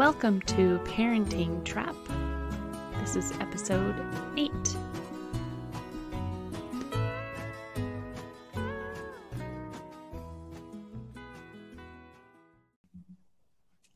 Welcome to Parenting Trap. This is episode 8.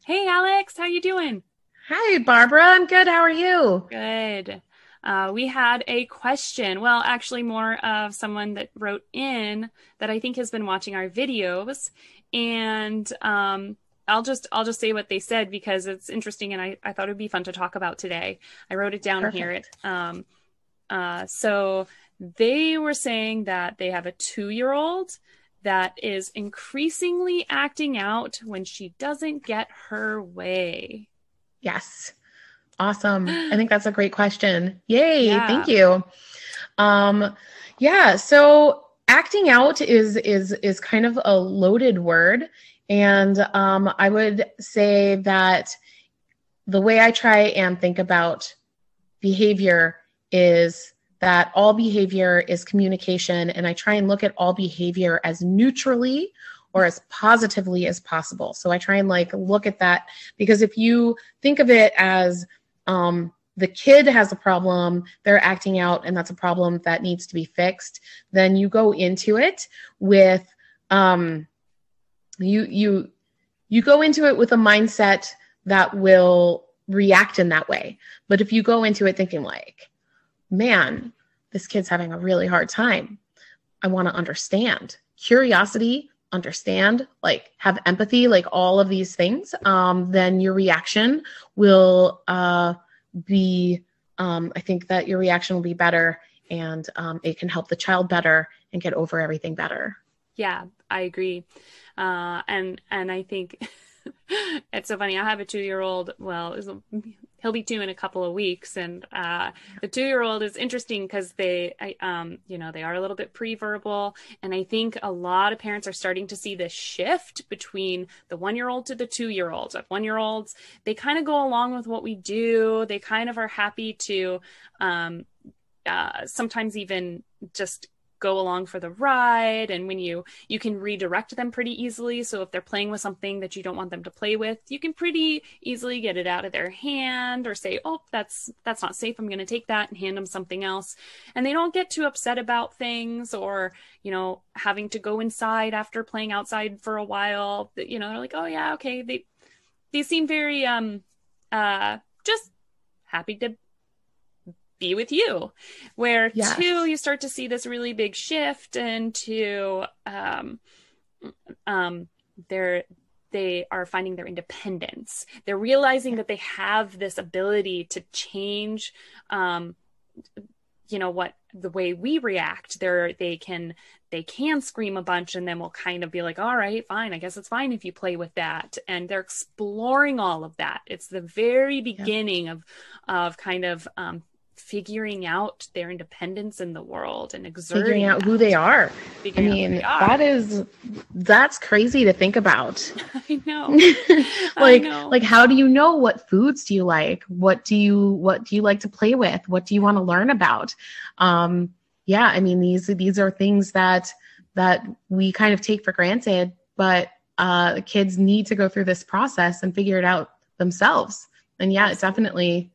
Hey Alex, how you doing? Hi Barbara, I'm good. How are you? Good. Uh, we had a question. Well, actually, more of someone that wrote in that I think has been watching our videos, and um, I'll just I'll just say what they said because it's interesting and I, I thought it'd be fun to talk about today. I wrote it down Perfect. here. Um, uh, so they were saying that they have a two year old that is increasingly acting out when she doesn't get her way. Yes. Awesome. I think that's a great question. Yay. Yeah. Thank you. Um, yeah. So acting out is, is, is kind of a loaded word and um, I would say that the way I try and think about behavior is that all behavior is communication, and I try and look at all behavior as neutrally or as positively as possible. So I try and like look at that because if you think of it as um, the kid has a problem, they're acting out, and that's a problem that needs to be fixed, then you go into it with um, you you you go into it with a mindset that will react in that way. But if you go into it thinking like man this kid's having a really hard time. I want to understand. Curiosity understand like have empathy like all of these things um, then your reaction will uh, be um, i think that your reaction will be better and um, it can help the child better and get over everything better. Yeah i agree uh, and and I think it's so funny. I have a two year old. Well, he'll be two in a couple of weeks, and uh, the two year old is interesting because they, I, um, you know, they are a little bit pre verbal, and I think a lot of parents are starting to see this shift between the one year old to the two year olds. Like one year olds, they kind of go along with what we do. They kind of are happy to. Um, uh, sometimes even just go along for the ride and when you you can redirect them pretty easily. So if they're playing with something that you don't want them to play with you can pretty easily get it out of their hand or say oh that's that's not safe. I'm going to take that and hand them something else. And they don't get too upset about things or you know having to go inside after playing outside for a while. You know they're like oh yeah okay. They they seem very um uh just happy to be with you. Where yes. two, you start to see this really big shift into um, um, they're they are finding their independence. They're realizing that they have this ability to change um, you know what the way we react they're they can they can scream a bunch and then we'll kind of be like all right fine i guess it's fine if you play with that and they're exploring all of that it's the very beginning yeah. of of kind of um, figuring out their independence in the world and exerting figuring out that. who they are. Figuring I mean, that is that's crazy to think about. I know. like I know. like how do you know what foods do you like? What do you what do you like to play with? What do you want to learn about? Um yeah, I mean these these are things that that we kind of take for granted, but uh kids need to go through this process and figure it out themselves. And yeah, it definitely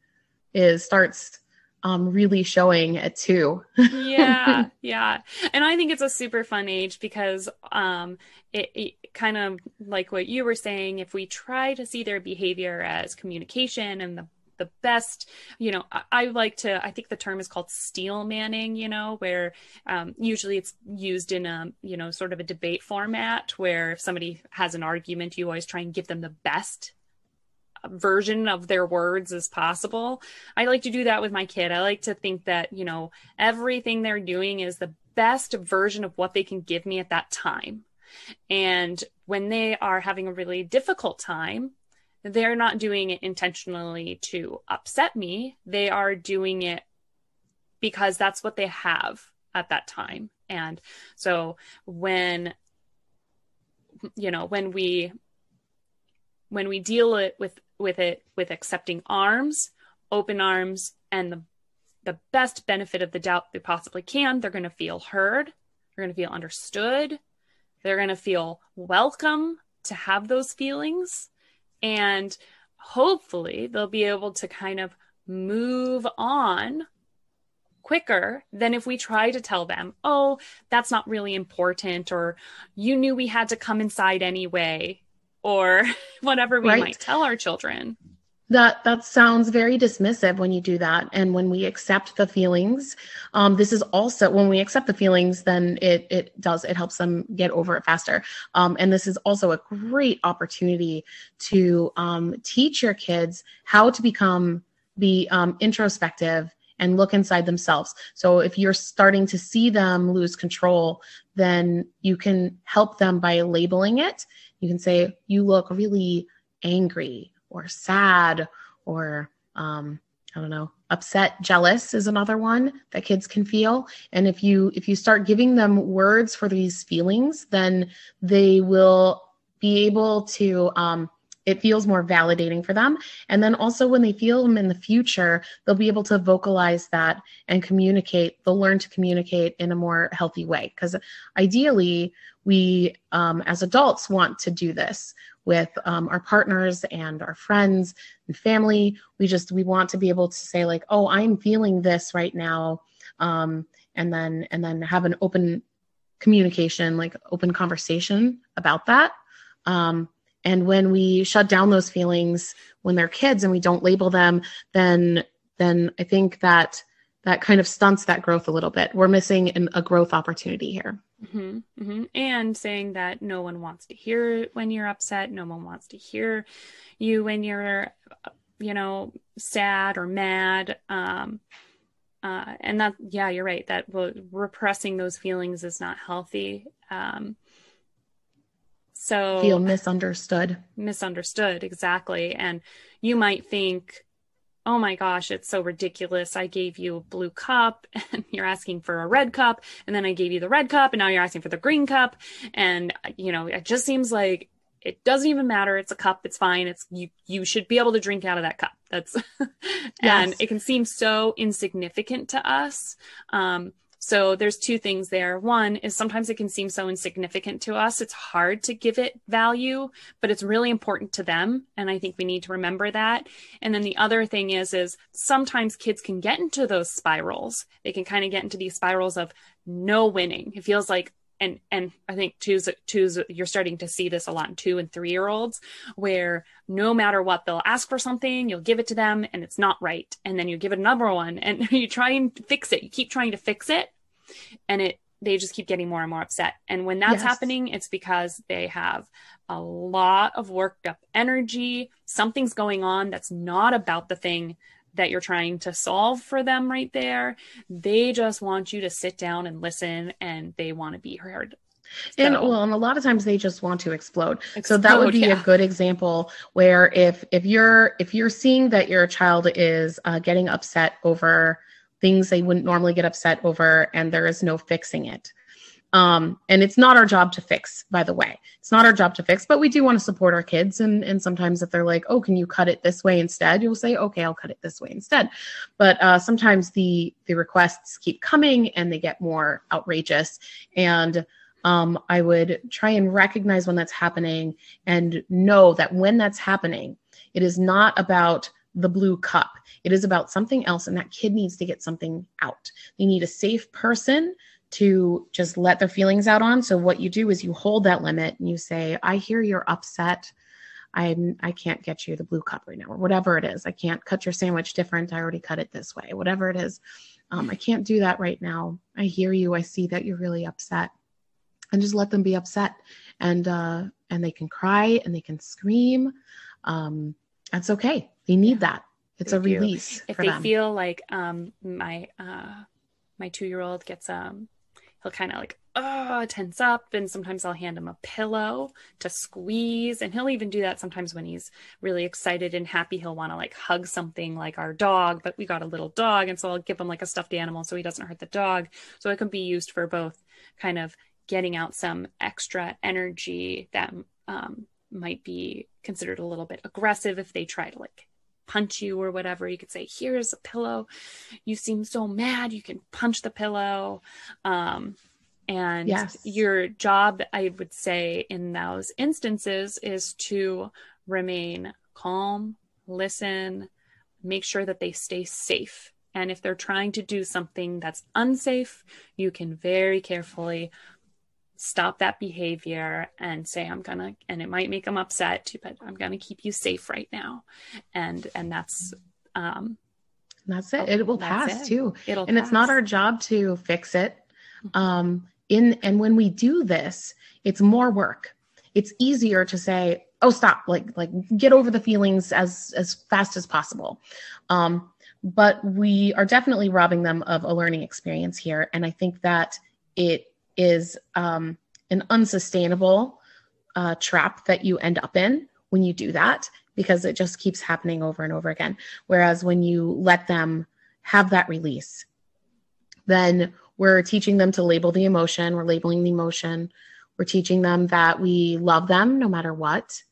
is starts um, really showing at two. yeah, yeah, and I think it's a super fun age because um, it, it kind of like what you were saying. If we try to see their behavior as communication and the the best you know I, I, like to i think the term is called steel manning you know where um, usually it's used in a you know sort of a debate format where if somebody has an argument you always try and give them the best version of their words as possible. I like to do that with my kid. I like to think that, you know, everything they're doing is the best version of what they can give me at that time. And when they are having a really difficult time, they're not doing it intentionally to upset me. They are doing it because that's what they have at that time. And so when you know, when we when we deal it with with it with accepting arms, open arms, and the the best benefit of the doubt they possibly can. They're going to feel heard. They're going to feel understood. They're going to feel welcome to have those feelings. And hopefully they'll be able to kind of move on quicker than if we try to tell them, oh, that's not really important, or you knew we had to come inside anyway, or whatever we right. might tell our children. That that sounds very dismissive when you do that. And when we accept the feelings um, this is also when we accept the feelings then it it does it helps them get over it faster. Um, and this is also a great opportunity to um, teach your kids how to become be um, introspective and look inside themselves so if you're starting to see them lose control then you can help them by labeling it you can say you look really angry or sad or um, I don't know, upset, jealous is another one that kids can feel. And if you if you start giving them words for these feelings, then they will be able to um, it feels more validating for them. And then also when they feel them in the future, they'll be able to vocalize that and communicate. They'll learn to communicate in a more healthy way. Because ideally, we um, as adults want to do this with um, our partners and our friends and family we just we want to be able to say like oh i'm feeling this right now um, and then and then have an open communication like open conversation about that um, and when we shut down those feelings when they're kids and we don't label them then then i think that that kind of stunts that growth a little bit we're missing an, a growth opportunity here Mm-hmm, mm-hmm. And saying that no one wants to hear when you're upset, no one wants to hear you when you're, you know, sad or mad. Um, uh, and that, yeah, you're right. That well, repressing those feelings is not healthy. Um, so feel misunderstood. Misunderstood, exactly. And you might think, oh my gosh, it's so ridiculous. I gave you a blue cup and you're asking for a red cup. And then I gave you the red cup and now you're asking for the green cup. And, you know, it just seems like it doesn't even matter. It's a cup. It's fine. It's you, you should be able to drink out of that cup. That's, and it can seem so insignificant to us. Um, so there's two things there. One is sometimes it can seem so insignificant to us. It's hard to give it value, but it's really important to them. And I think we need to remember that. And then the other thing is, is sometimes kids can get into those spirals. They can kind of get into these spirals of no winning. It feels like and and I think two's two's you're starting to see this a lot in two and three year olds where no matter what they'll ask for something, you'll give it to them and it's not right, and then you give it another one and you try and fix it. You keep trying to fix it, and it they just keep getting more and more upset. And when that's yes. happening, it's because they have a lot of worked up energy. Something's going on that's not about the thing that you're trying to solve for them right there. They just want you to sit down and listen and they want to be heard. So, and well, and a lot of times they just want to explode. explode so that would be yeah. a good example where if if you're if you're seeing that your child is uh, getting upset over things they wouldn't normally get upset over, and there is no fixing it, um, and it's not our job to fix, by the way. It's not our job to fix, but we do want to support our kids. And, and sometimes if they're like, oh, can you cut it this way instead? You'll say, okay, I'll cut it this way instead. But uh, sometimes the the requests keep coming and they get more outrageous. And um, I would try and recognize when that's happening and know that when that's happening, it is not about the blue cup. It is about something else, and that kid needs to get something out. They need a safe person to just let their feelings out on. So what you do is you hold that limit and you say, I hear you're upset. I'm I can't get you the blue cup right now, or whatever it is. I can't cut your sandwich different. I already cut it this way, whatever it is. Um, I can't do that right now. I hear you. I see that you're really upset. And just let them be upset. And uh, and they can cry and they can scream. Um, that's okay. They need that. It's a release. If they them. feel like um, my uh, my two year old gets um he'll kind of like oh tense up and sometimes i'll hand him a pillow to squeeze and he'll even do that sometimes when he's really excited and happy. He'll want to like hug something like our dog but we got a little dog and so i'll give him like a stuffed animal so he doesn't hurt the dog. So it can be used for both kind of getting out some extra energy that um, might be considered a little bit aggressive if they try to like punch you or whatever. You could say, Here's a pillow. You seem so mad. You can punch the pillow. Um, and yes. your job, I would say, in those instances is to remain calm, listen, make sure that they stay safe. And if they're trying to do something that's unsafe, you can very carefully stop that behavior and say i'm gonna and it might make them upset but i'm gonna keep you safe right now and and that's um that's it it will pass it. too It'll and pass. it's not our job to fix it mm-hmm. um in and when we do this it's more work it's easier to say oh stop like like get over the feelings as as fast as possible um but we are definitely robbing them of a learning experience here and i think that it is um, an unsustainable uh, trap that you end up in when you do that because it just keeps happening over and over again. Whereas when you let them have that release, then we're teaching them to label the emotion, we're labeling the emotion, we're teaching them that we love them no matter what.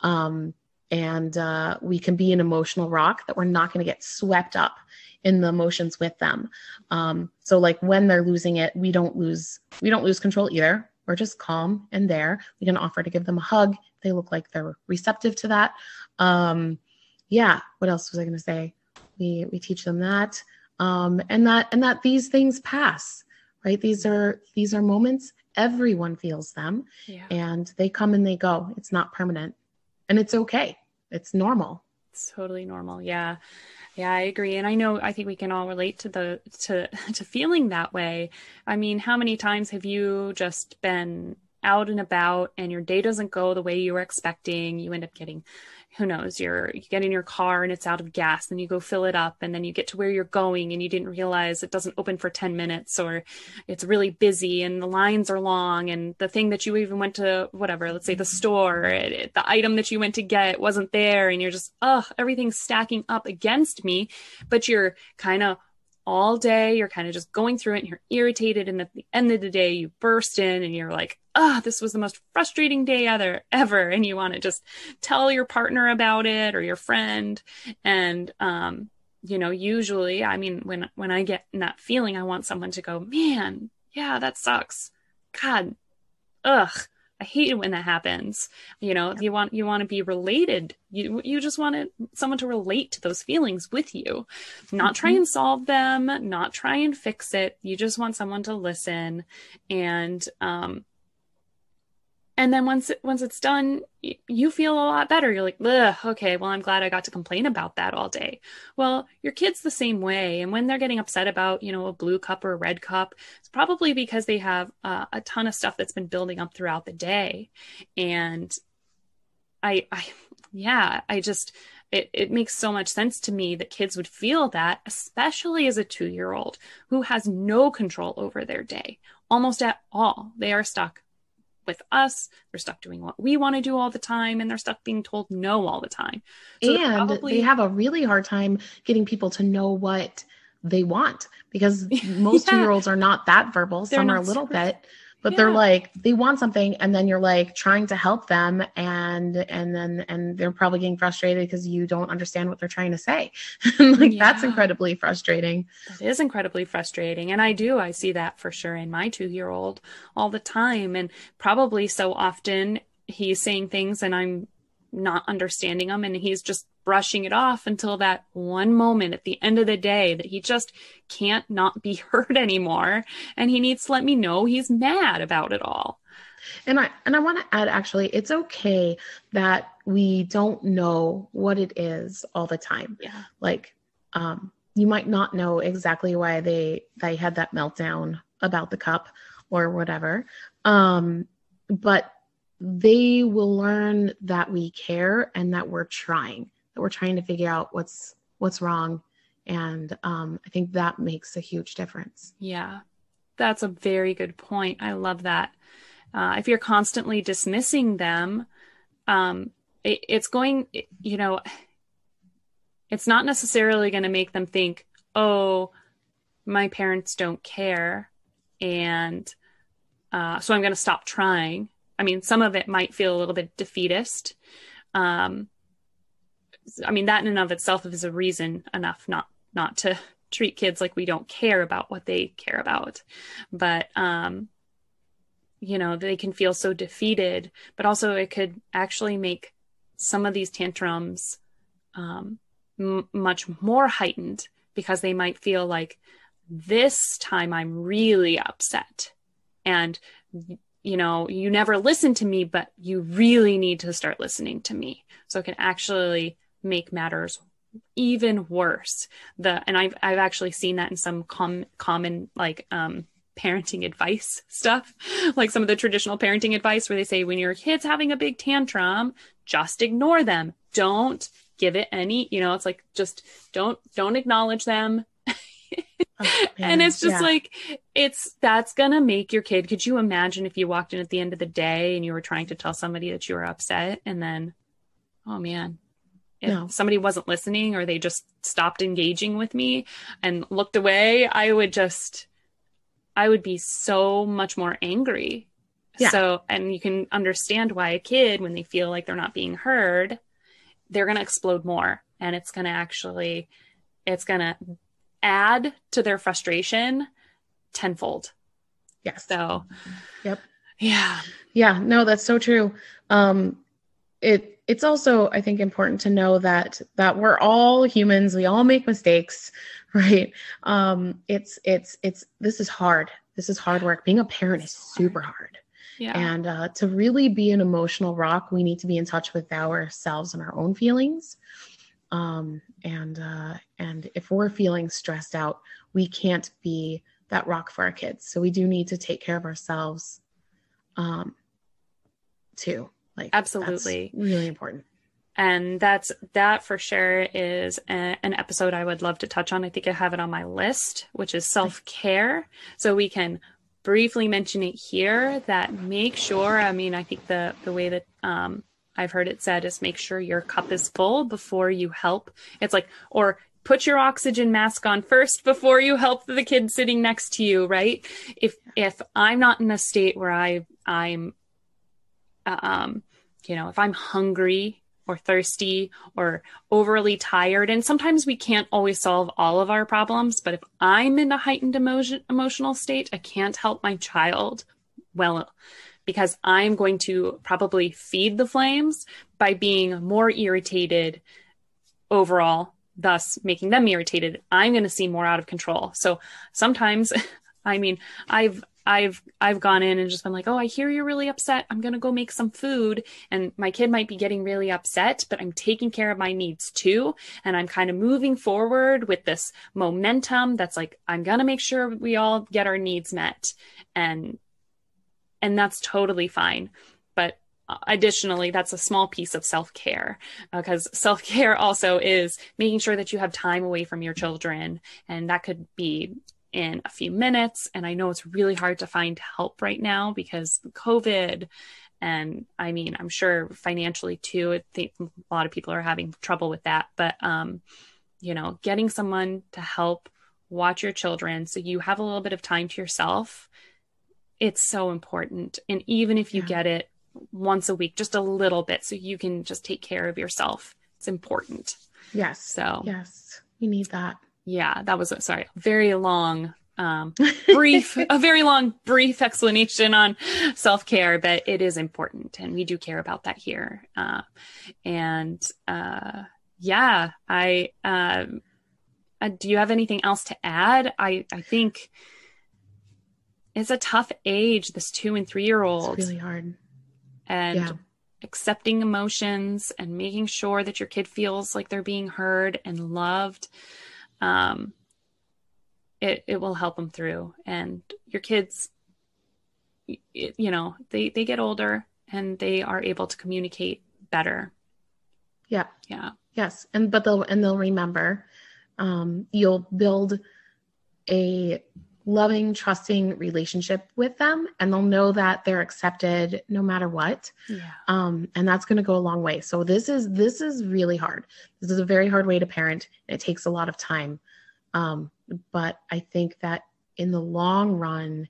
Um, and uh, we can be an emotional rock that we're not going to get swept up in the emotions with them. Um, so like when they're losing it, we don't lose we don't lose control either. We're just calm and there. We can offer to give them a hug. They look like they're receptive to that. Um, yeah. What else was I going to say? We we teach them that, um, and that and that these things pass. Right. These are these are moments. Everyone feels them, yeah. and they come and they go. It's not permanent, and it's okay. It's normal. It's totally normal. Yeah. Yeah, I agree. And I know I think we can all relate to the to to feeling that way. I mean, how many times have you just been out and about and your day doesn't go the way you were expecting? You end up getting who knows you're you get in your car and it's out of gas then you go fill it up and then you get to where you're going and you didn't realize it doesn't open for 10 minutes or it's really busy and the lines are long and the thing that you even went to whatever let's say the store it, it, the item that you went to get wasn't there and you're just oh everything's stacking up against me but you're kind of all day. You're kind of just going through it and you're irritated. And at the end of the day, you burst in and you're like, oh, this was the most frustrating day ever, ever. And you want to just tell your partner about it or your friend. And, um, you know, usually, I mean, when, when I get that feeling, I want someone to go, man, yeah, that sucks. God, ugh I hate it when that happens. You know, you want you want to be related. You you just want it, someone to relate to those feelings with you, not try mm-hmm. and solve them, not try and fix it. You just want someone to listen and um and then once once it's done you feel a lot better. You're like okay well i'm glad i got to complain about that all day. Well your kids the same way. And when they're getting upset about you know a blue cup or a red cup it's probably because they have uh, a ton of stuff that's been building up throughout the day. And i i yeah i just it, it makes so much sense to me that kids would feel that, especially as a two year old who has no control over their day almost at all. They are stuck with us. They're stuck doing what we want to do all the time, and they're stuck being told no all the time. So and probably... they have a really hard time getting people to know what they want because most yeah. two year olds are not that verbal. They're Some are a little super... bit, but yeah. they're like they want something and then you're like trying to help them and and then and they're probably getting frustrated because you don't understand what they're trying to say like yeah. that's incredibly frustrating that is incredibly frustrating and i do i see that for sure in my two year old all the time and probably so often he's saying things and i'm not understanding them and he's just brushing it off until that one moment at the end of the day that he just can't not be heard anymore. And he needs to let me know he's mad about it all. And i and i want to add actually it's okay that we don't know what it is all the time. Yeah. Like um you might not know exactly why they they had that meltdown about the cup or whatever. Um but they will learn that we care and that we're trying we're trying to figure out what's what's wrong. And um, i think that makes a huge difference. Yeah. That's a very good point. I love that. Uh, if you're constantly dismissing them um, it, it's going you know it's not necessarily going to make them think oh my parents don't care. And uh, so i'm going to stop trying. I mean some of it might feel a little bit defeatist. Um, I mean, that in and of itself is a reason enough not not to treat kids like we don't care about what they care about. But um, you know, they can feel so defeated, but also it could actually make some of these tantrums um, m- much more heightened because they might feel like this time I'm really upset. And, you know, you never listen to me, but you really need to start listening to me. So it can actually make matters even worse. The, and I've, I've actually seen that in some com- common, like, um, parenting advice stuff, like some of the traditional parenting advice where they say when your kid's having a big tantrum, just ignore them. Don't give it any, you know, it's like just don't don't acknowledge them. oh, and it's just yeah. like it's that's gonna make your kid. Could you imagine if you walked in at the end of the day and you were trying to tell somebody that you were upset and then oh man, if no. somebody wasn't listening or they just stopped engaging with me and looked away, I would just I would be so much more angry. Yeah. So, and you can understand why a kid, when they feel like they're not being heard, they're going to explode more. And it's going to actually, it's going to add to their frustration tenfold. Yes. So, yep. Yeah. Yeah. No, that's so true. Um, it, it's also, I think, important to know that, that we're all humans. We all make mistakes right? Um it's it's it's this is hard. This is hard work. Being a parent is super hard. Yeah. and uh, to really be an emotional rock we need to be in touch with ourselves and our own feelings. Um and uh and if we're feeling stressed out we can't be that rock for our kids. So we do need to take care of ourselves um too like absolutely really important and that's that for sure is a, an episode I would love to touch on. I think I have it on my list, which is self care. So we can briefly mention it here. That make sure. I mean, I think the the way that um, I've heard it said is make sure your cup is full before you help. It's like or put your oxygen mask on first before you help the kid sitting next to you right if if i'm not in a state where i i'm uh, um you know if i'm hungry or thirsty or overly tired. And sometimes we can't always solve all of our problems, but if I'm in a heightened emotion, emotional state, I can't help my child well because I'm going to probably feed the flames by being more irritated overall, thus making them irritated. I'm going to seem more out of control. So sometimes, I mean, I've I've I've gone in and just been like, "Oh, I hear you're really upset. I'm going to go make some food." And my kid might be getting really upset, but I'm taking care of my needs too, and I'm kind of moving forward with this momentum that's like, "I'm going to make sure we all get our needs met." And and that's totally fine. But additionally that's a small piece of self-care because uh, self-care also is making sure that you have time away from your children and that could be in a few minutes. And I know it's really hard to find help right now because COVID. And I mean, I'm sure financially too, I think a lot of people are having trouble with that. But, um, you know, getting someone to help watch your children so you have a little bit of time to yourself, it's so important. And even if you yeah. get it once a week, just a little bit, so you can just take care of yourself, it's important. Yes. So, yes, you need that yeah, that was sorry, very long um, brief, a very long, brief explanation on self care, but it is important, and we do care about that here. Uh, and uh, yeah, I um, uh, do you have anything else to add? I I think it's a tough age. This two and three year old, It's really hard, and. Yeah. Accepting emotions and making sure that your kid feels like they're being heard and loved um, it it will help them through. And your kids, you know, they they get older and they are able to communicate better. Yeah. Yeah. Yes, and but they'll and they'll remember. Um, you'll build a loving, trusting relationship with them, and they'll know that they're accepted no matter what. Yeah. Um, and that's going to go a long way. So this is this is really hard. This is a very hard way to parent. and It takes a lot of time. Um, but I think that in the long run,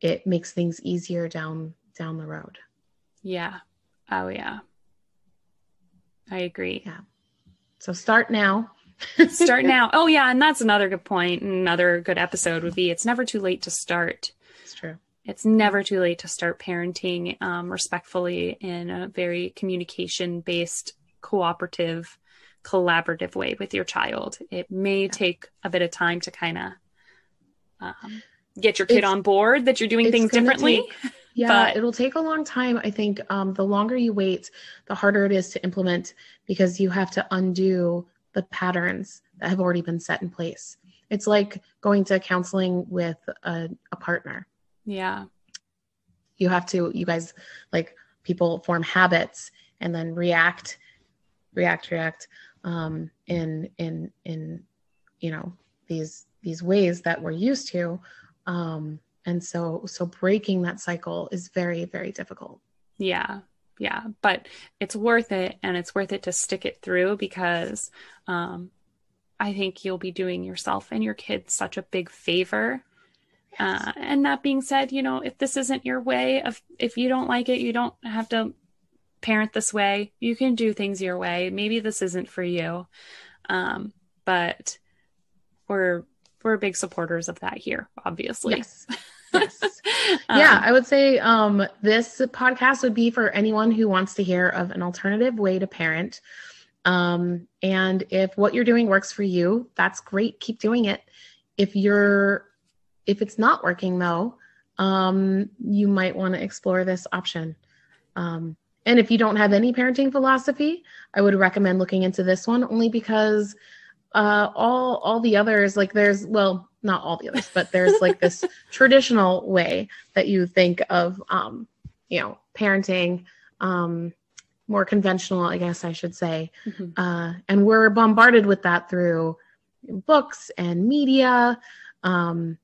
it makes things easier down down the road. Yeah. Oh yeah. I agree. Yeah. So start now start now. Oh yeah, and that's another good point. Another good episode would be it's never too late to start. It's true. It's never too late to start parenting um, respectfully in a very communication based, cooperative collaborative way with your child. It may take a bit of time to kind of um, get your kid it's, on board that you're doing things differently. Take, yeah, but, it'll take a long time. I think um, the longer you wait, the harder it is to implement because you have to undo the patterns that have already been set in place. It's like going to counseling with a, a partner. Yeah. You have to, you guys, like people form habits and then react, react, react um, in, in, in, you know, these, these ways that we're used to. Um, and so, so breaking that cycle is very, very difficult. Yeah yeah but it's worth it and it's worth it to stick it through because um, i think you'll be doing yourself and your kids such a big favor. Yes. uh, and that being said you know if this isn't your way of if you don't like it you don't have to parent this way. You can do things your way. Maybe this isn't for you. Um, but we're we're big supporters of that here obviously. Yes yes. yeah, um, I would say um, this podcast would be for anyone who wants to hear of an alternative way to parent. Um, and if what you're doing works for you, that's great. Keep doing it. If you're, if it's not working though, um, you might want to explore this option. Um, and if you don't have any parenting philosophy, I would recommend looking into this one only because uh, all all the others like there's well not all the others, but there's like this traditional way that you think of, um, you know, parenting, um, more conventional, I guess I should say. Mm-hmm. Uh, and we're bombarded with that through books and media, um,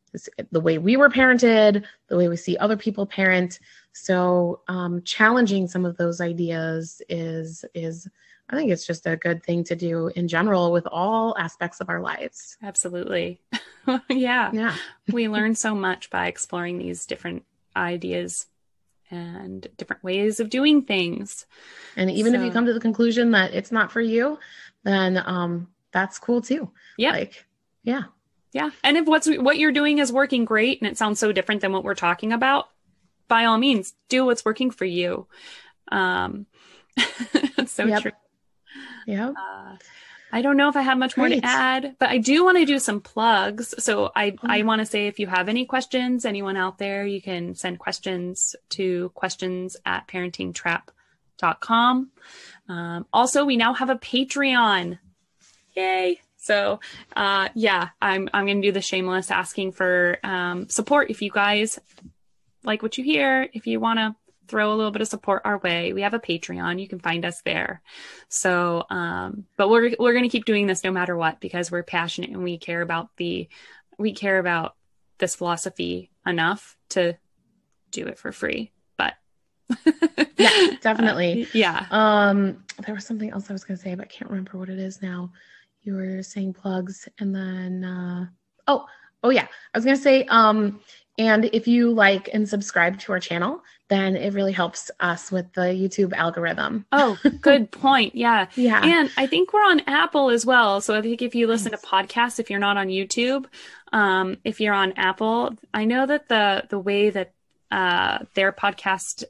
the way we were parented, the way we see other people parent. So um, challenging some of those ideas is is I think it's just a good thing to do in general with all aspects of our lives. Absolutely. yeah. Yeah. we learn so much by exploring these different ideas and different ways of doing things. And even so, if you come to the conclusion that it's not for you, then um that's cool too. Yeah. Like, yeah. Yeah. And if what's what you're doing is working great and it sounds so different than what we're talking about, by all means, do what's working for you. Um so yep. true. Yeah. Uh, I don't know if I have much Great. more to add, but I do want to do some plugs. So I, oh. I want to say if you have any questions, anyone out there, you can send questions to questions at parentingtrap.com. Um, also, we now have a Patreon. Yay. So, uh, yeah, I'm, I'm going to do the shameless asking for um, support. If you guys like what you hear, if you want to throw a little bit of support our way. We have a Patreon. You can find us there. So, um, but we're, we're going to keep doing this no matter what, because we're passionate and we care about the, we care about this philosophy enough to do it for free. But yeah, definitely. Uh, yeah. Um, there was something else I was going to say, but I can't remember what it is now. You were saying plugs and then, uh, oh, oh yeah, I was going to say, um, and if you like and subscribe to our channel, then it really helps us with the YouTube algorithm. Oh, good point. Yeah. yeah. And I think we're on Apple as well. So I think if you listen to podcasts, if you're not on YouTube, um, if you're on Apple, I know that the the way that uh, their podcast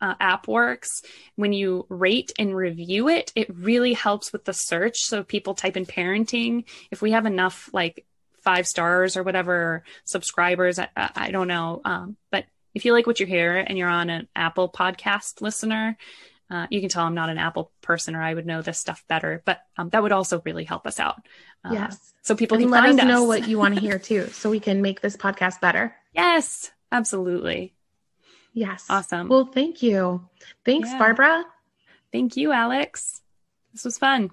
uh, app works, when you rate and review it, it really helps with the search. So people type in parenting. If we have enough like five stars or whatever subscribers. I, I don't know. Um, but if you like what you hear and you're on an Apple podcast listener, uh, you can tell I'm not an Apple person or I would know this stuff better, but um, that would also really help us out. Uh, yes. So people and can let us, us know what you want to hear too, so we can make this podcast better. Yes, absolutely. Yes. Awesome. Well, thank you. Thanks, yeah. Barbara. Thank you, Alex. This was fun.